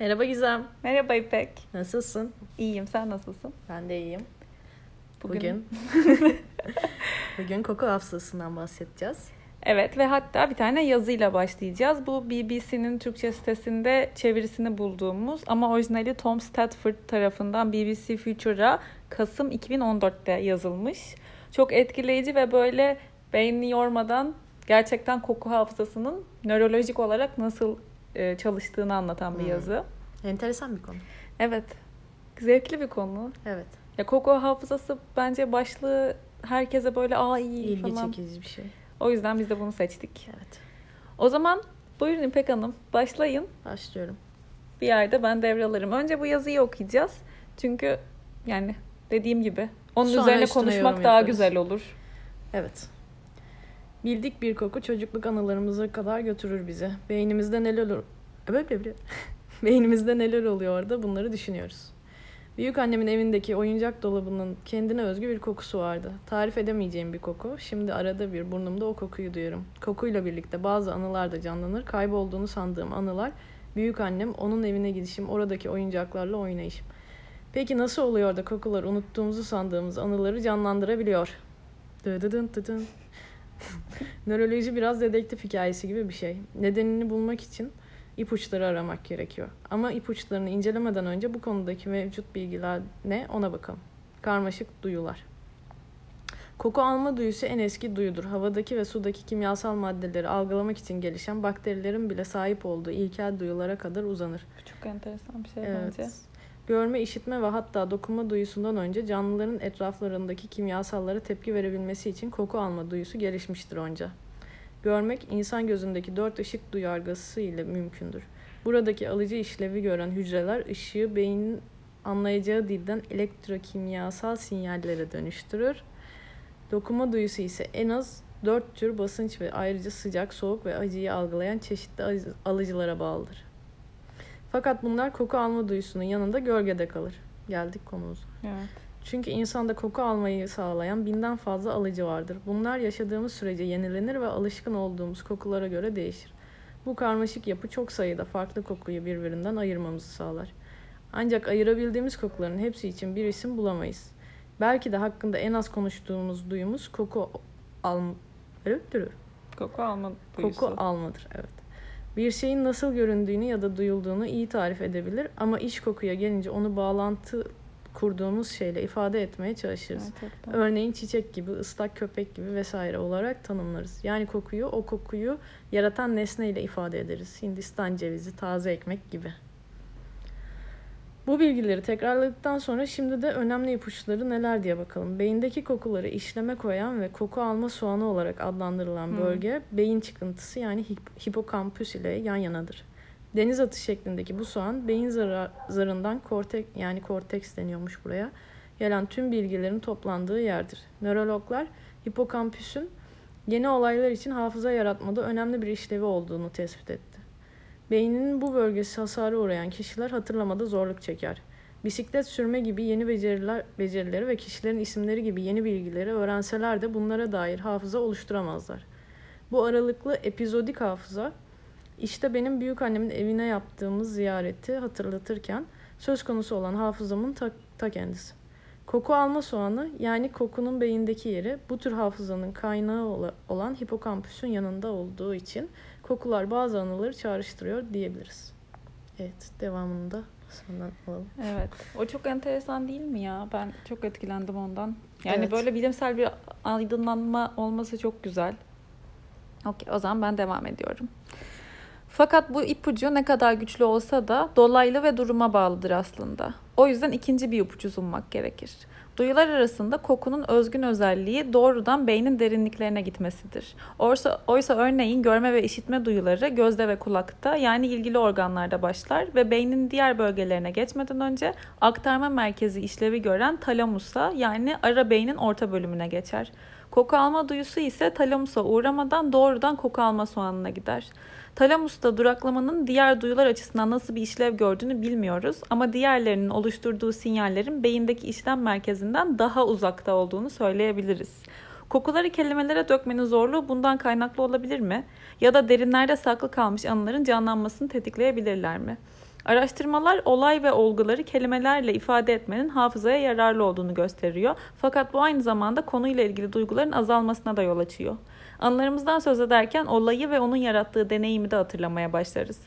Merhaba Gizem. Merhaba İpek. Nasılsın? İyiyim, sen nasılsın? Ben de iyiyim. Bugün- Bugün bugün koku hafızasından bahsedeceğiz. Evet ve hatta bir tane yazıyla başlayacağız. Bu BBC'nin Türkçe sitesinde çevirisini bulduğumuz ama orijinali Tom Stafford tarafından BBC Future'a Kasım 2014'te yazılmış. Çok etkileyici ve böyle beynini yormadan gerçekten koku hafızasının nörolojik olarak nasıl e, çalıştığını anlatan bir Hmm. yazı. Enteresan bir konu. Evet. Zevkli bir konu. Evet. Ya koku hafızası bence başlığı herkese böyle aa iyi İlgi falan. çekici bir şey. O yüzden biz de bunu seçtik. Evet. O zaman buyurun İpek Hanım başlayın. Başlıyorum. Bir yerde ben devralırım. Önce bu yazıyı okuyacağız. Çünkü yani dediğim gibi onun Sonra üzerine konuşmak daha yaparız. güzel olur. Evet. Bildik bir koku çocukluk anılarımıza kadar götürür bizi. Beynimizde neler olur? Böyle. Beynimizde neler oluyor orada bunları düşünüyoruz. Büyük annemin evindeki oyuncak dolabının kendine özgü bir kokusu vardı. Tarif edemeyeceğim bir koku. Şimdi arada bir burnumda o kokuyu duyarım. Kokuyla birlikte bazı anılar da canlanır. Kaybolduğunu sandığım anılar. Büyük annem, onun evine gidişim, oradaki oyuncaklarla oynayışım. Peki nasıl oluyor da kokular unuttuğumuzu sandığımız anıları canlandırabiliyor? Dıdıdın dıdın. Nöroloji biraz dedektif hikayesi gibi bir şey. Nedenini bulmak için ipuçları aramak gerekiyor. Ama ipuçlarını incelemeden önce bu konudaki mevcut bilgiler ne ona bakalım. Karmaşık duyular. Koku alma duyusu en eski duyudur. Havadaki ve sudaki kimyasal maddeleri algılamak için gelişen bakterilerin bile sahip olduğu ilkel duyulara kadar uzanır. Bu çok enteresan bir şey Evet. bence. Görme, işitme ve hatta dokunma duyusundan önce canlıların etraflarındaki kimyasallara tepki verebilmesi için koku alma duyusu gelişmiştir onca. Görmek insan gözündeki dört ışık duyargısı ile mümkündür. Buradaki alıcı işlevi gören hücreler ışığı beynin anlayacağı dilden elektrokimyasal sinyallere dönüştürür. Dokunma duyusu ise en az dört tür basınç ve ayrıca sıcak, soğuk ve acıyı algılayan çeşitli alıcı- alıcılara bağlıdır. Fakat bunlar koku alma duyusunun yanında gölgede kalır. Geldik konumuza. Evet. Çünkü insanda koku almayı sağlayan binden fazla alıcı vardır. Bunlar yaşadığımız sürece yenilenir ve alışkın olduğumuz kokulara göre değişir. Bu karmaşık yapı çok sayıda farklı kokuyu birbirinden ayırmamızı sağlar. Ancak ayırabildiğimiz kokuların hepsi için bir isim bulamayız. Belki de hakkında en az konuştuğumuz duyumuz koku alm... Koku alma duyusu. Koku almadır, evet. Bir şeyin nasıl göründüğünü ya da duyulduğunu iyi tarif edebilir ama iç kokuya gelince onu bağlantı kurduğumuz şeyle ifade etmeye çalışırız. Gerçekten. Örneğin çiçek gibi, ıslak köpek gibi vesaire olarak tanımlarız. Yani kokuyu o kokuyu yaratan nesneyle ifade ederiz. Hindistan cevizi, taze ekmek gibi. Bu bilgileri tekrarladıktan sonra şimdi de önemli ipuçları neler diye bakalım. Beyindeki kokuları işleme koyan ve koku alma soğanı olarak adlandırılan Hmm. bölge beyin çıkıntısı yani hip- hipokampüs ile yan yanadır. Deniz atı şeklindeki bu soğan beyin zara- zarından kortek yani korteks deniyormuş buraya gelen tüm bilgilerin toplandığı yerdir. Nörologlar hipokampüsün yeni olaylar için hafıza yaratmada önemli bir işlevi olduğunu tespit etti. Beyninin bu bölgesi hasara uğrayan kişiler hatırlamada zorluk çeker. Bisiklet sürme gibi yeni beceriler, becerileri ve kişilerin isimleri gibi yeni bilgileri öğrenseler de bunlara dair hafıza oluşturamazlar. Bu aralıklı epizodik hafıza işte benim büyük annemin evine yaptığımız ziyareti hatırlatırken söz konusu olan hafızamın ta, ta kendisi. Koku alma soğanı yani kokunun beyindeki yeri bu tür hafızanın kaynağı ola- olan hipokampüsün yanında olduğu için kokular bazı anıları çağrıştırıyor diyebiliriz. Evet devamını da senden alalım. Evet. O çok enteresan değil mi ya? Ben çok etkilendim ondan. Yani Evet. böyle bilimsel bir aydınlanma olması çok güzel. Okey, o zaman ben devam ediyorum. Fakat bu ipucu ne kadar güçlü olsa da dolaylı ve duruma bağlıdır aslında. O yüzden ikinci bir ipucu sunmak gerekir. Duyular arasında kokunun özgün özelliği doğrudan beynin derinliklerine gitmesidir. Oysa, oysa örneğin görme ve işitme duyuları gözde ve kulakta yani ilgili organlarda başlar ve beynin diğer bölgelerine geçmeden önce aktarma merkezi işlevi gören talamusa yani ara beynin orta bölümüne geçer. Koku alma duyusu ise talamusa uğramadan doğrudan koku alma soğanına gider. Talamusta duraklamanın diğer duyular açısından nasıl bir işlev gördüğünü bilmiyoruz ama diğerlerinin oluşturduğu sinyallerin beyindeki işlem merkezinden daha uzakta olduğunu söyleyebiliriz. Kokuları kelimelere dökmenin zorluğu bundan kaynaklı olabilir mi? Ya da derinlerde saklı kalmış anıların canlanmasını tetikleyebilirler mi? Araştırmalar olay ve olguları kelimelerle ifade etmenin hafızaya yararlı olduğunu gösteriyor. Fakat bu aynı zamanda konuyla ilgili duyguların azalmasına da yol açıyor. Anılarımızdan söz ederken olayı ve onun yarattığı deneyimi de hatırlamaya başlarız.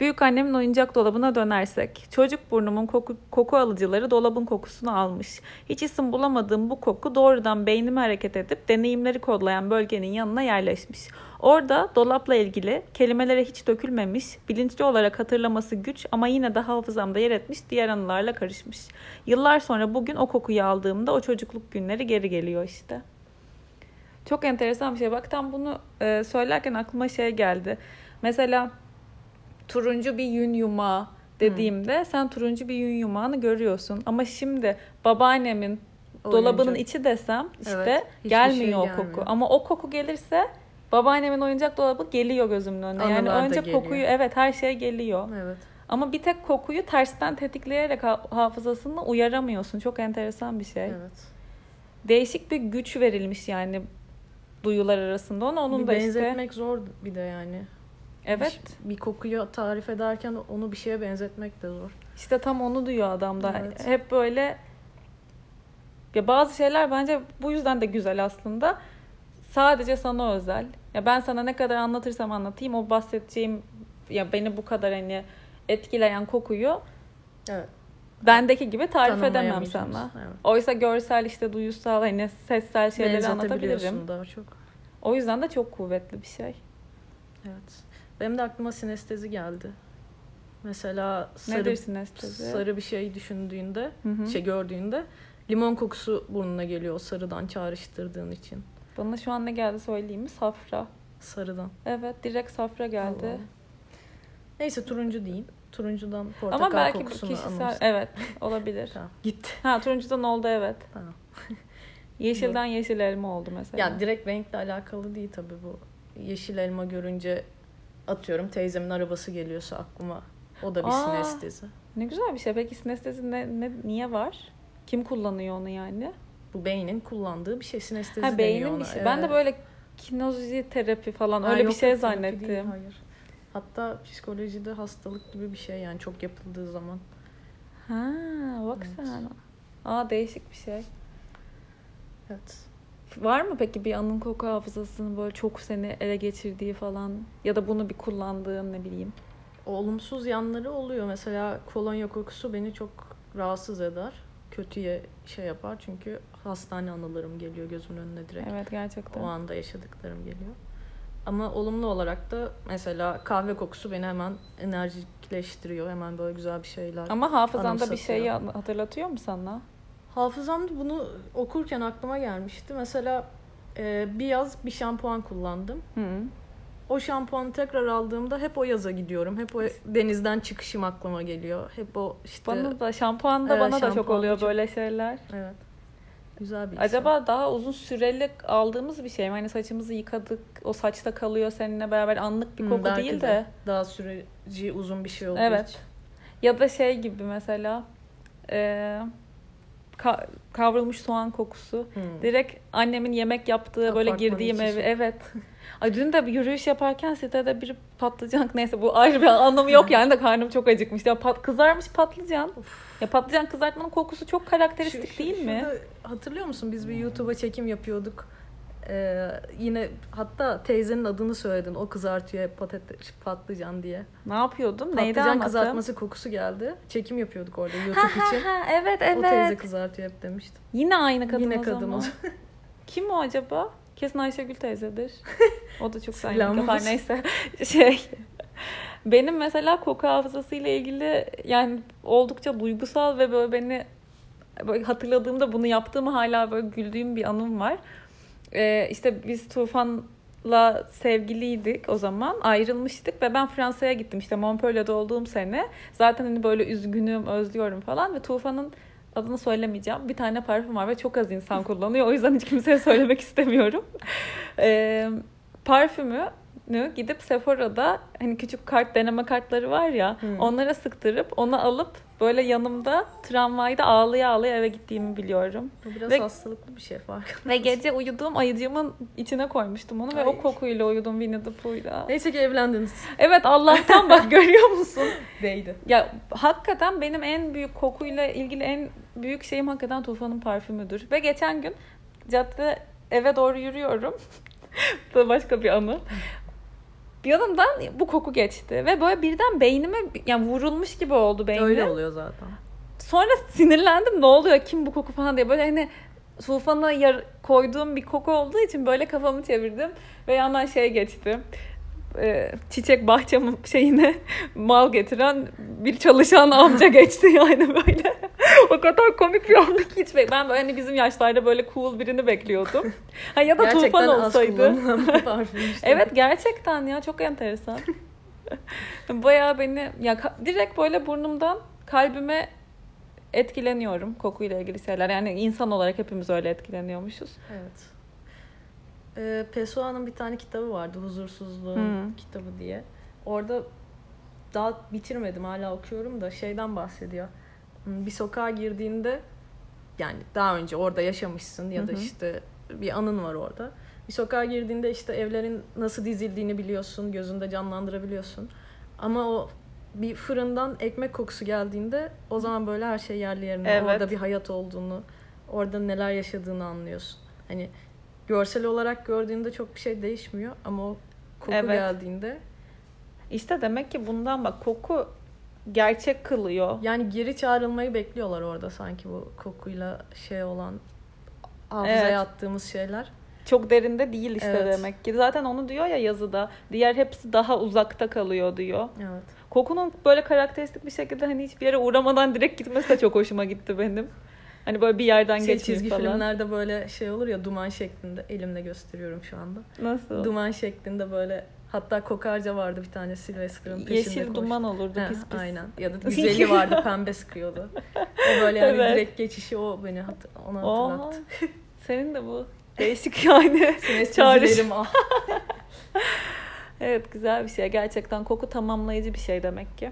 Büyük annemin oyuncak dolabına dönersek, çocuk burnumun koku, koku alıcıları dolabın kokusunu almış. Hiç isim bulamadığım bu koku doğrudan beynimi hareket edip deneyimleri kodlayan bölgenin yanına yerleşmiş. Orada dolapla ilgili kelimelere hiç dökülmemiş, bilinçli olarak hatırlaması güç ama yine de hafızamda yer etmiş diğer anılarla karışmış. Yıllar sonra bugün o kokuyu aldığımda o çocukluk günleri geri geliyor işte. Çok enteresan bir şey. Bak tam bunu e, söylerken aklıma şey geldi. Mesela turuncu bir yün yumağı dediğimde hmm. sen turuncu bir yün yumağını görüyorsun. Ama şimdi babaannemin Oyuncu. dolabının içi desem işte evet, gelmiyor şey o koku. Gelmiyor. Ama o koku gelirse babaannemin oyuncak dolabı geliyor gözümün önüne. Anılar yani önce geliyor. kokuyu evet her şey geliyor. Evet. Ama bir tek kokuyu tersten tetikleyerek hafızasını uyaramıyorsun. Çok enteresan bir şey. Evet. Değişik bir güç verilmiş yani duyular arasında. Onu onun bir da benzetmek işte... zor bir de yani. Evet. Bir, bir kokuyu tarif ederken onu bir şeye benzetmek de zor. İşte tam onu diyor adam da. Evet. Hep böyle ya bazı şeyler bence bu yüzden de güzel aslında. Sadece sana özel. Ya ben sana ne kadar anlatırsam anlatayım o bahsedeceğim ya beni bu kadar hani etkileyen kokuyu evet. Bendeki gibi tarif edemem sana. Evet. Oysa görsel işte duyusal hani sessel şeyleri anlatabilirim. daha çok. O yüzden de çok kuvvetli bir şey. Evet. Benim de aklıma sinestezi geldi. Mesela sarı, Nedir sinestezi? sarı bir şey düşündüğünde, hı hı. şey gördüğünde limon kokusu burnuna geliyor sarıdan çağrıştırdığın için. Bana şu an ne geldi söyleyeyim mi? Safra. Sarıdan. Evet direkt safra geldi. Allah. Neyse turuncu diyeyim. Turuncudan portakal Ama belki kokusunu kişisel, anımsın. evet olabilir. tamam, gitti. Ha turuncudan oldu evet. Tamam. Yeşilden yeşil elma oldu mesela. Ya direkt renkle alakalı değil tabii bu. Yeşil elma görünce atıyorum teyzemin arabası geliyorsa aklıma o da bir Aa, sinestezi. Ne güzel bir şey. Peki sinestezi ne, ne, niye var? Kim kullanıyor onu yani? Bu beynin kullandığı bir şey. Sinestezi ha, beynin ona. Işi. Evet. Ben de böyle kinozi terapi falan ha, öyle yok, bir şey zannettim. Değil, hayır. Hatta psikolojide hastalık gibi bir şey yani çok yapıldığı zaman. Ha, bak evet. sen. Aa değişik bir şey. Evet. Var mı peki bir anın koku hafızasının böyle çok seni ele geçirdiği falan ya da bunu bir kullandığın ne bileyim? Olumsuz yanları oluyor. Mesela kolonya kokusu beni çok rahatsız eder. Kötüye şey yapar çünkü hastane anılarım geliyor gözümün önüne direkt. Evet gerçekten. O anda yaşadıklarım geliyor. Ama olumlu olarak da mesela kahve kokusu beni hemen enerjikleştiriyor. Hemen böyle güzel bir şeyler Ama hafızanda bir şeyi hatırlatıyor mu sana? Hafızamda bunu okurken aklıma gelmişti. Mesela e, bir yaz bir şampuan kullandım. Hı. O şampuanı tekrar aldığımda hep o yaza gidiyorum. Hep o denizden çıkışım aklıma geliyor. Hep o işte... Bana da şampuan da e, bana da çok oluyor çok... böyle şeyler. Evet. Güzel bir Acaba his. daha uzun süreli aldığımız bir şey mi? Hani saçımızı yıkadık, o saçta kalıyor seninle beraber anlık bir koku Hı, değil de. de. Daha süreci uzun bir şey olduğu evet. için. Ya da şey gibi mesela... E, ka- kavrulmuş soğan kokusu. Hmm. Direkt annemin yemek yaptığı böyle girdiğim ev. Evet. Ay dün de bir yürüyüş yaparken sitede bir patlıcan neyse bu ayrı bir anlamı yok yani de karnım çok acıkmış. Ya pat, kızarmış patlıcan. Of. Ya patlıcan kızartmanın kokusu çok karakteristik şu, şu, değil mi? Hatırlıyor musun biz bir YouTube'a çekim yapıyorduk. Ee, yine hatta teyzenin adını söyledin. O kızartıyor hep patates, patlıcan diye. Ne yapıyordum? Patlıcan Neydi kızartması kokusu geldi. Çekim yapıyorduk orada YouTube için. evet evet. O teyze kızartıyor hep demiştim. Yine aynı kadın Yine o kadın zaman. o Kim o acaba? Kesin Ayşegül teyzedir. O da çok sayın yapar neyse. Şey benim mesela koku hafızası ile ilgili yani oldukça duygusal ve böyle beni böyle hatırladığımda bunu yaptığımı hala böyle güldüğüm bir anım var. Ee, işte biz Tufan'la sevgiliydik o zaman. Ayrılmıştık ve ben Fransa'ya gittim işte Montpellier'de olduğum sene. Zaten hani böyle üzgünüm, özlüyorum falan ve Tufan'ın adını söylemeyeceğim. Bir tane parfüm var ve çok az insan kullanıyor. O yüzden hiç kimseye söylemek istemiyorum. Ee, parfümü gidip Sephora'da hani küçük kart deneme kartları var ya Hmm. onlara sıktırıp onu alıp böyle yanımda tramvayda ağlaya ağlaya eve gittiğimi biliyorum. Bu biraz Ve- hastalıklı bir şey fark. Ve gece uyuduğum ayıcığımın içine koymuştum onu ve Ay. o kokuyla uyudum Winnie the Pooh'yla. Neyse ki evlendiniz. Evet Allah'tan bak görüyor musun? Değdi. Ya hakikaten benim en büyük kokuyla ilgili en büyük şeyim hakikaten Tufan'ın parfümüdür. Ve geçen gün cadde eve doğru yürüyorum. Bu da başka bir anı. Yanımdan bu koku geçti ve böyle birden beynime yani vurulmuş gibi oldu beynim. Öyle oluyor zaten. Sonra sinirlendim ne oluyor kim bu koku falan diye böyle hani Tufan'a yar- koyduğum bir koku olduğu için böyle kafamı çevirdim ve yandan şey geçti. Çiçek bahçem şeyine mal getiren bir çalışan amca geçti yani böyle. O kadar komik bir anlık hiç bek- ben hani bizim yaşlarda böyle cool birini bekliyordum. Ha ya da Gerçekten Tufan olsaydı. Evet gerçekten ya çok enteresan. Bayağı beni ya direkt böyle burnumdan kalbime etkileniyorum kokuyla ilgili şeyler. Yani insan olarak hepimiz öyle etkileniyormuşuz. Evet. Ee, Pessoa'nın bir tane kitabı vardı. Huzursuzluğun Hmm. kitabı diye. Orada daha bitirmedim hala okuyorum da şeyden bahsediyor. Bir sokağa girdiğinde yani daha önce orada yaşamışsın ya da Hı hı. işte bir anın var orada. Bir sokağa girdiğinde işte evlerin nasıl dizildiğini biliyorsun, gözünde canlandırabiliyorsun. Ama o bir fırından ekmek kokusu geldiğinde o zaman böyle her şey yerli yerine. Evet. Orada bir hayat olduğunu, orada neler yaşadığını anlıyorsun. Hani görsel olarak gördüğünde çok bir şey değişmiyor ama o koku Evet. geldiğinde İşte demek ki bundan bak koku gerçek kılıyor. yani geri çağrılmayı bekliyorlar orada sanki bu kokuyla şey olan hafızaya Evet. attığımız şeyler. Çok derinde değil işte Evet. demek ki. Zaten onu diyor ya yazıda. Diğer hepsi daha uzakta kalıyor diyor. Evet. Kokunun böyle karakteristik bir şekilde hani hiçbir yere uğramadan direkt gitmesi de çok hoşuma gitti benim. Hani böyle bir yerden Şey, geçmeyeyim çizgi falan. filmlerde böyle şey olur ya duman şeklinde elimle gösteriyorum şu anda. Nasıl? Duman şeklinde böyle hatta kokarca vardı bir tane Sylvester'ın peşinde Yeşil koştu. duman olurdu Ha, pis pis. Aynen. Ya da güzeli vardı pembe sıkıyordu. O böyle yani Evet. direkt geçişi o beni hat- ona Oha. hatırlattı. Senin de bu değişik yani. Çağrış. Çağrışım ah. Evet güzel bir şey. Gerçekten koku tamamlayıcı bir şey demek ki.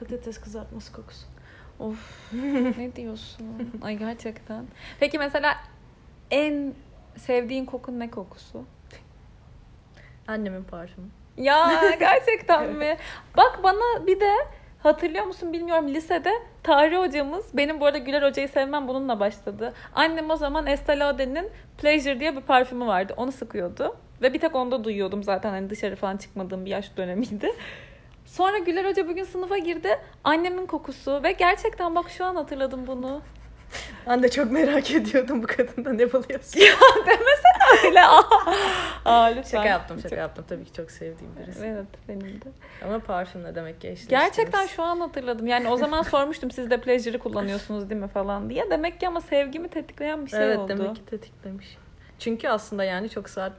Patates kızartması kokusu. Of ne diyorsun? Ay gerçekten. Peki mesela en sevdiğin kokun ne kokusu? Annemin parfümü. Ya gerçekten mi? Bak bana bir de hatırlıyor musun bilmiyorum lisede tarih hocamız benim bu arada Güler hocayı sevmem bununla başladı. Annem o zaman Estee Lauder'in Pleasure diye bir parfümü vardı. Onu sıkıyordu. Ve bir tek onda duyuyordum zaten hani dışarı falan çıkmadığım bir yaş dönemiydi. Sonra Güler Hoca bugün sınıfa girdi. Annemin kokusu ve gerçekten bak şu an hatırladım bunu. Ben de çok merak ediyordum bu kadında ne buluyorsun. Öyle aa. Aa, lütfen. şaka yaptım şaka Çok- yaptım. Tabii ki çok sevdiğim birisi. Evet benim de. Ama parfüm ne demek ki eşleştiniz. Gerçekten şu an hatırladım. Yani o zaman sormuştum siz de Pleasure'ı kullanıyorsunuz değil mi falan diye. Demek ki ama sevgimi tetikleyen bir şey evet oldu. demek ki tetiklemiş. Çünkü aslında yani çok sert.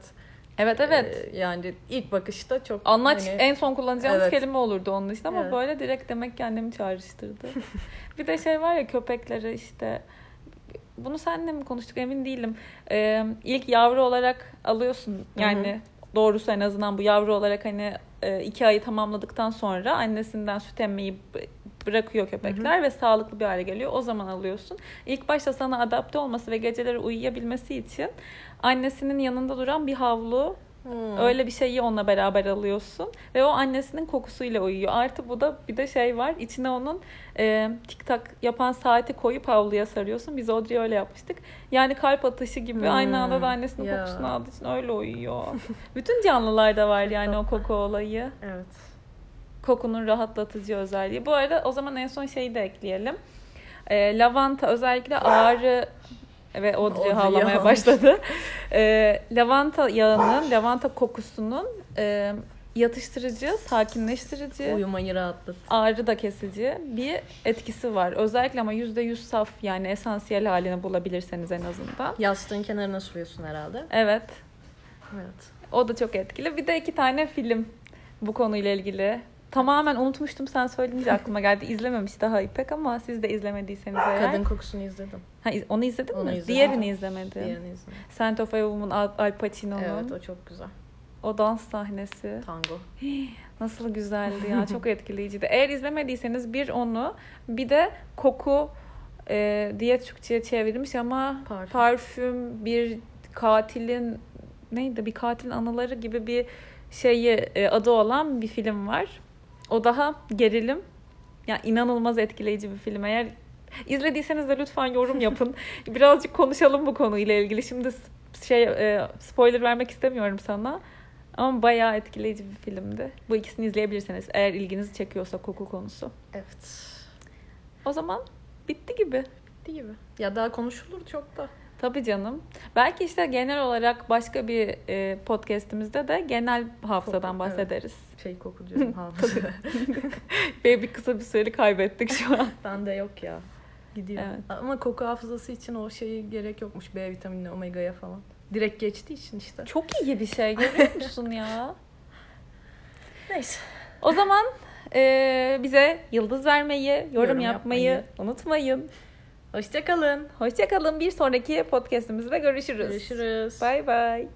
Evet evet. e, yani ilk bakışta çok Anlaç hani- en son kullanacağımız Evet. kelime olurdu onun için ama Evet. böyle direkt demek ki annemi çağrıştırdı. bir de şey var ya köpekleri işte bunu seninle mi konuştuk emin değilim. Ee, ilk yavru olarak alıyorsun yani doğrusu en azından bu yavru olarak hani e, iki ayı tamamladıktan sonra annesinden süt emmeyi bırakıyor köpekler ve sağlıklı bir hale geliyor. O zaman alıyorsun. İlk başta sana adapte olması ve geceleri uyuyabilmesi için annesinin yanında duran bir havlu Hmm. Öyle bir şeyi onunla beraber alıyorsun ve o annesinin kokusuyla uyuyor. Artı bu da bir de şey var. İçine onun e, tik tak yapan saati koyup havluya sarıyorsun. Biz Audrey'e öyle yapmıştık. Yani kalp atışı gibi Hmm, aynı anda da annesinin ya. kokusunu aldığı için öyle uyuyor. Bütün canlılarda var yani o koku olayı. Evet. Kokunun rahatlatıcı özelliği. Bu arada o zaman en son şeyi de ekleyelim. E, lavanta özellikle ağrı ve Audrey Audrey havlamaya yağmış. başladı. E, lavanta yağının, lavanta kokusunun e, yatıştırıcı, sakinleştirici, Uyumayı rahatlat. ağrı da kesici bir etkisi var. Özellikle ama %100 saf yani esansiyel halini bulabilirseniz en azından. Yastığın kenarına sürüyorsun herhalde. Evet. Evet. O da çok etkili. Bir de iki tane film bu konuyla ilgili. Tamamen unutmuştum sen söyleyince aklıma geldi. İzlememiş daha İpek ama siz de izlemediyseniz eğer. Kadın kokusunu izledim. Ha, iz- onu izledin Onu mi? izledim. Diğerini izlemedim. Diğerini izledim. Scent of a Woman Al, Al Pacino'nun. Evet o çok güzel. O dans sahnesi. Tango. Nasıl güzeldi ya. Çok etkileyiciydi. Eğer izlemediyseniz bir onu bir de koku e, diye Türkçe'ye çevrilmiş ama Parfüm. parfüm bir katilin neydi bir katilin anıları gibi bir şeyi e, adı olan bir film var. O daha gerilim. Ya inanılmaz etkileyici bir film. Eğer izlediyseniz de lütfen yorum yapın. Birazcık konuşalım bu konuyla ilgili. Şimdi şey e, spoiler vermek istemiyorum sana. Ama bayağı etkileyici bir filmdi. Bu ikisini izleyebilirsiniz eğer ilginizi çekiyorsa koku konusu. Evet. O zaman bitti gibi. Bitti gibi. Ya daha konuşulur çok da. Tabii canım. Belki işte genel olarak başka bir e, podcastimizde de genel hafızadan Koku, bahsederiz. Şey koku diyorum hafıza. Ve bir kısa bir süreli kaybettik şu an. Bende yok ya. Gidiyor. Evet. Ama koku hafızası için o şeyi gerek yokmuş. B vitaminine, omega'ya falan. Direkt geçtiği için işte. Çok iyi bir şey görüyor musun ya? Neyse. O zaman e, bize yıldız vermeyi, yorum, Yorum yapmayı, yapmayı. unutmayın. Hoşçakalın. Hoşçakalın. Bir sonraki podcastimizde görüşürüz. Görüşürüz. Bay bay.